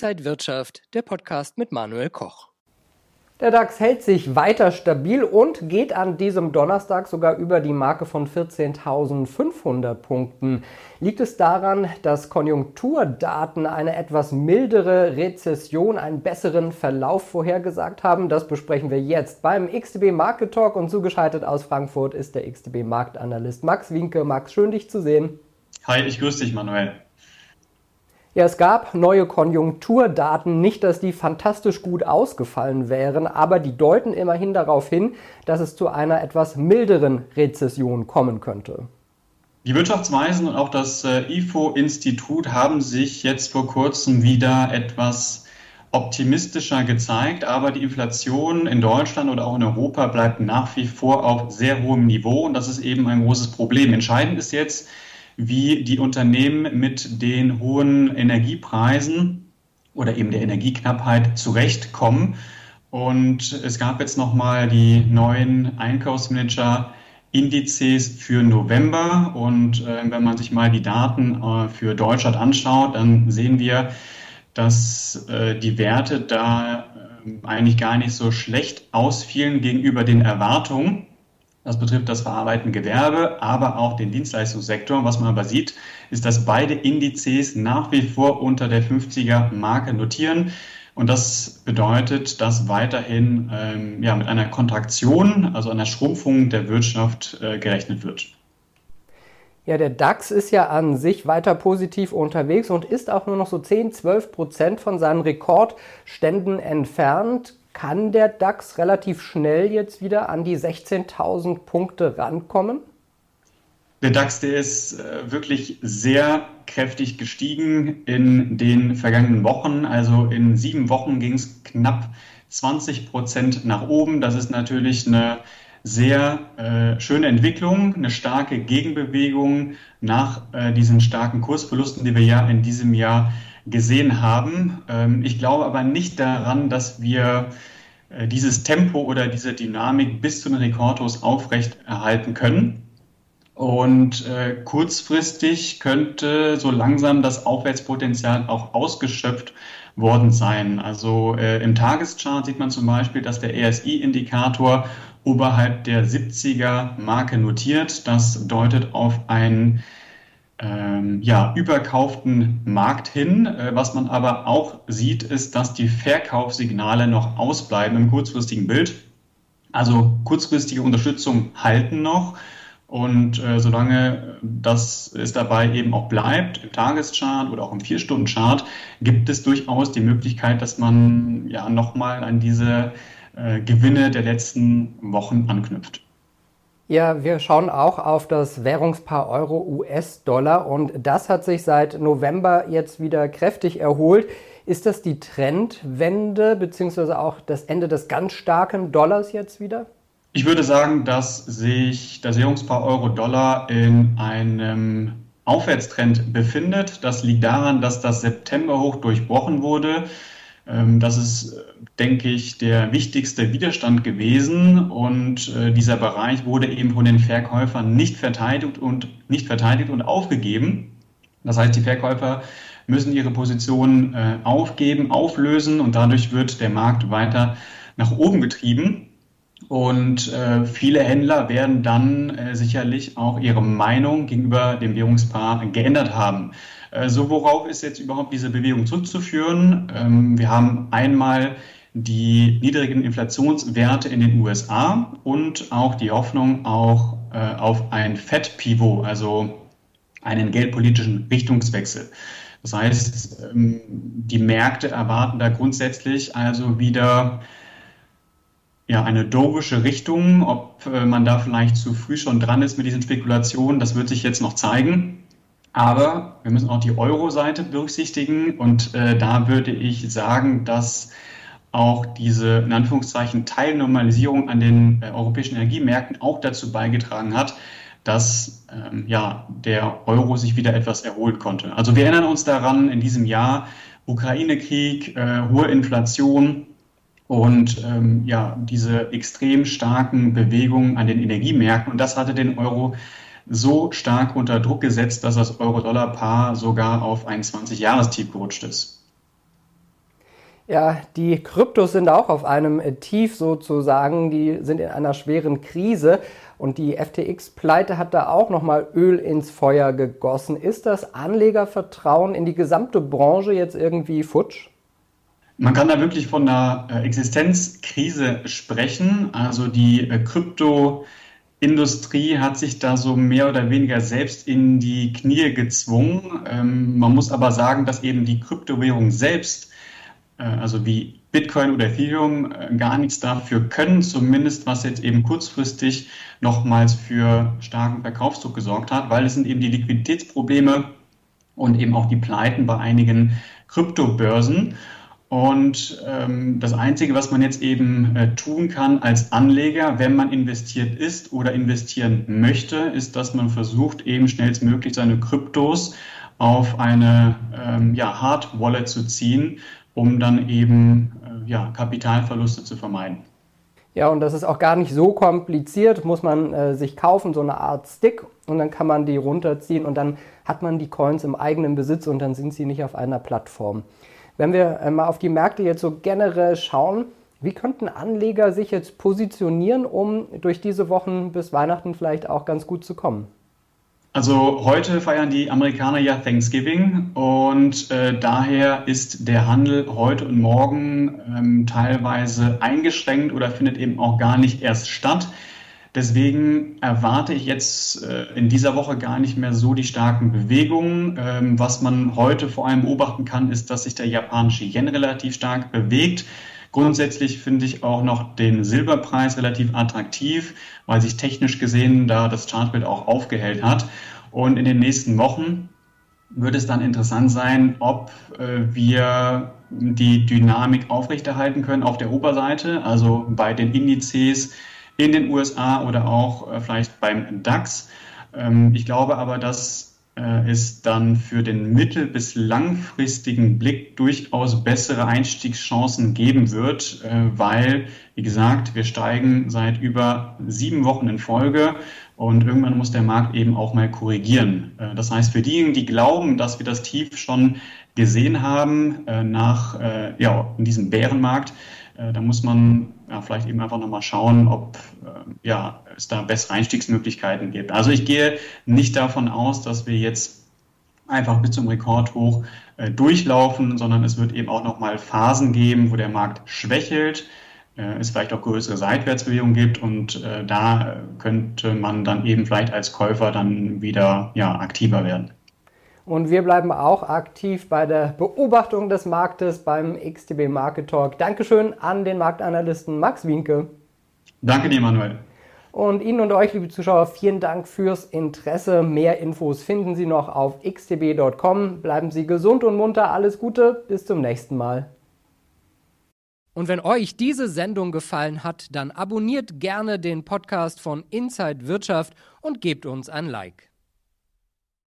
Inside Wirtschaft, der Podcast mit Manuel Koch. Der DAX hält sich weiter stabil und geht an diesem Donnerstag sogar über die Marke von 14.500 Punkten. Liegt es daran, dass Konjunkturdaten eine etwas mildere Rezession, einen besseren Verlauf vorhergesagt haben? Das besprechen wir jetzt beim XTB Market Talk und zugeschaltet aus Frankfurt ist der XTB Marktanalyst Max Winke. Max, schön dich zu sehen. Hi, ich grüße dich, Manuel. Ja, es gab neue Konjunkturdaten, nicht, dass die fantastisch gut ausgefallen wären, aber die deuten immerhin darauf hin, dass es zu einer etwas milderen Rezession kommen könnte. Die Wirtschaftsweisen und auch das äh, IFO-Institut haben sich jetzt vor kurzem wieder etwas optimistischer gezeigt, aber die Inflation in Deutschland oder auch in Europa bleibt nach wie vor auf sehr hohem Niveau und das ist eben ein großes Problem. Entscheidend ist jetzt, wie die Unternehmen mit den hohen Energiepreisen oder eben der Energieknappheit zurechtkommen. Und es gab jetzt nochmal die neuen Einkaufsmanager Indizes für November. Und äh, wenn man sich mal die Daten äh, für Deutschland anschaut, dann sehen wir, dass äh, die Werte da äh, eigentlich gar nicht so schlecht ausfielen gegenüber den Erwartungen. Das betrifft das verarbeitende Gewerbe, aber auch den Dienstleistungssektor. Was man aber sieht, ist, dass beide Indizes nach wie vor unter der 50er Marke notieren. Und das bedeutet, dass weiterhin ähm, ja, mit einer Kontraktion, also einer Schrumpfung der Wirtschaft äh, gerechnet wird. Ja, der DAX ist ja an sich weiter positiv unterwegs und ist auch nur noch so 10, 12 Prozent von seinen Rekordständen entfernt kann der DAX relativ schnell jetzt wieder an die 16.000 Punkte rankommen? Der DAX, der ist äh, wirklich sehr kräftig gestiegen in den vergangenen Wochen. Also in sieben Wochen ging es knapp 20 Prozent nach oben. Das ist natürlich eine sehr äh, schöne Entwicklung, eine starke Gegenbewegung nach äh, diesen starken Kursverlusten, die wir ja in diesem Jahr gesehen haben. Ähm, ich glaube aber nicht daran, dass wir äh, dieses Tempo oder diese Dynamik bis zu den Rekordhochs aufrecht erhalten können. Und äh, kurzfristig könnte so langsam das Aufwärtspotenzial auch ausgeschöpft worden sein. Also äh, im Tageschart sieht man zum Beispiel, dass der RSI-Indikator oberhalb der 70er Marke notiert. Das deutet auf einen ähm, ja, überkauften Markt hin. Äh, was man aber auch sieht, ist, dass die Verkaufssignale noch ausbleiben im kurzfristigen Bild. Also kurzfristige Unterstützung halten noch. Und äh, solange das es dabei eben auch bleibt, im Tageschart oder auch im Vier-Stunden-Chart, gibt es durchaus die Möglichkeit, dass man ja nochmal an diese äh, Gewinne der letzten Wochen anknüpft. Ja, wir schauen auch auf das Währungspaar Euro-US-Dollar und das hat sich seit November jetzt wieder kräftig erholt. Ist das die Trendwende beziehungsweise auch das Ende des ganz starken Dollars jetzt wieder? Ich würde sagen, dass sich das Währungspaar Euro-Dollar in einem Aufwärtstrend befindet. Das liegt daran, dass das September-Hoch durchbrochen wurde. Ähm, das ist, denke ich, der wichtigste Widerstand gewesen und äh, dieser Bereich wurde eben von den Verkäufern nicht verteidigt und nicht verteidigt und aufgegeben. Das heißt, die Verkäufer müssen ihre Position äh, aufgeben, auflösen und dadurch wird der Markt weiter nach oben getrieben. Und äh, viele Händler werden dann äh, sicherlich auch ihre Meinung gegenüber dem Währungspaar geändert haben. Äh, so, worauf ist jetzt überhaupt diese Bewegung zurückzuführen? Ähm, wir haben einmal die niedrigen Inflationswerte in den USA und auch die Hoffnung auch äh, auf ein Fed-Pivot, also einen geldpolitischen Richtungswechsel. Das heißt, ähm, die Märkte erwarten da grundsätzlich also wieder ja, eine dovische Richtung. Ob äh, man da vielleicht zu früh schon dran ist mit diesen Spekulationen, das wird sich jetzt noch zeigen. Aber wir müssen auch die Euro-Seite berücksichtigen und äh, da würde ich sagen, dass auch diese in Anführungszeichen Teilnormalisierung an den äh, europäischen Energiemärkten auch dazu beigetragen hat, dass ähm, ja, der Euro sich wieder etwas erholen konnte. Also wir erinnern uns daran, in diesem Jahr Ukraine-Krieg, äh, hohe Inflation, und ähm, ja, diese extrem starken Bewegungen an den Energiemärkten. Und das hatte den Euro so stark unter Druck gesetzt, dass das Euro-Dollar-Paar sogar auf ein 20-Jahres-Tief gerutscht ist. Ja, die Kryptos sind auch auf einem Tief sozusagen. Die sind in einer schweren Krise. Und die FTX-Pleite hat da auch nochmal Öl ins Feuer gegossen. Ist das Anlegervertrauen in die gesamte Branche jetzt irgendwie futsch? Man kann da wirklich von einer äh, Existenzkrise sprechen. Also die äh, Kryptoindustrie hat sich da so mehr oder weniger selbst in die Knie gezwungen. Ähm, man muss aber sagen, dass eben die Kryptowährung selbst äh, also wie Bitcoin oder Ethereum, gar nichts dafür können, zumindest was jetzt eben kurzfristig nochmals für starken Verkaufsdruck gesorgt hat, weil es sind eben die Liquiditätsprobleme und eben auch die Pleiten bei einigen Kryptobörsen. Und ähm, das Einzige, was man jetzt eben äh, tun kann als Anleger, wenn man investiert ist oder investieren möchte, ist, dass man versucht, eben schnellstmöglich seine Kryptos auf eine ähm, ja, Hard Wallet zu ziehen, um dann eben äh, ja, Kapitalverluste zu vermeiden. Ja, und das ist auch gar nicht so kompliziert, muss man äh, sich kaufen, so eine Art Stick und dann kann man die runterziehen und dann hat man die Coins im eigenen Besitz und dann sind sie nicht auf einer Plattform. Wenn wir äh, mal auf die Märkte jetzt so generell schauen, wie könnten Anleger sich jetzt positionieren, um durch diese Wochen bis Weihnachten vielleicht auch ganz gut zu kommen? Also heute feiern die Amerikaner ja Thanksgiving und äh, daher ist der Handel heute und morgen ähm, teilweise eingeschränkt oder findet eben auch gar nicht erst statt. Deswegen erwarte ich jetzt äh, in dieser Woche gar nicht mehr so die starken Bewegungen. Ähm, was man heute vor allem beobachten kann, ist, dass sich der japanische Yen relativ stark bewegt. Grundsätzlich finde ich auch noch den Silberpreis relativ attraktiv, weil sich technisch gesehen da das Chartbild auch aufgehellt hat. Und in den nächsten Wochen wird es dann interessant sein, ob äh, wir die Dynamik aufrechterhalten können auf der Oberseite, also bei den Indizes in den USA oder auch äh, vielleicht beim DAX. Ähm, ich glaube aber, dass äh, es dann für den mittel- bis langfristigen Blick durchaus bessere Einstiegschancen geben wird, äh, weil, wie gesagt, wir steigen seit über sieben Wochen in Folge und irgendwann muss der Markt eben auch mal korrigieren. Das heißt, für diejenigen, die glauben, dass wir das Tief schon gesehen haben nach ja, in diesem Bärenmarkt, da muss man ja, vielleicht eben einfach nochmal schauen, ob ja, es da bessere Einstiegsmöglichkeiten gibt. Also ich gehe nicht davon aus, dass wir jetzt einfach bis zum Rekordhoch äh, durchlaufen, sondern es wird eben auch nochmal Phasen geben, wo der Markt schwächelt, äh, es vielleicht auch größere Seitwärtsbewegungen gibt und äh, da könnte man dann eben vielleicht als Käufer dann wieder ja, aktiver werden. Und wir bleiben auch aktiv bei der Beobachtung des Marktes beim XTB Market Talk. Dankeschön an den Marktanalysten Max Wienke. Danke dir, Manuel. Und Ihnen und euch, liebe Zuschauer, vielen Dank fürs Interesse. Mehr Infos finden Sie noch auf xtb.com. Bleiben Sie gesund und munter. Alles Gute. Bis zum nächsten Mal. Und wenn euch diese Sendung gefallen hat, dann abonniert gerne den Podcast von Inside Wirtschaft und gebt uns ein Like.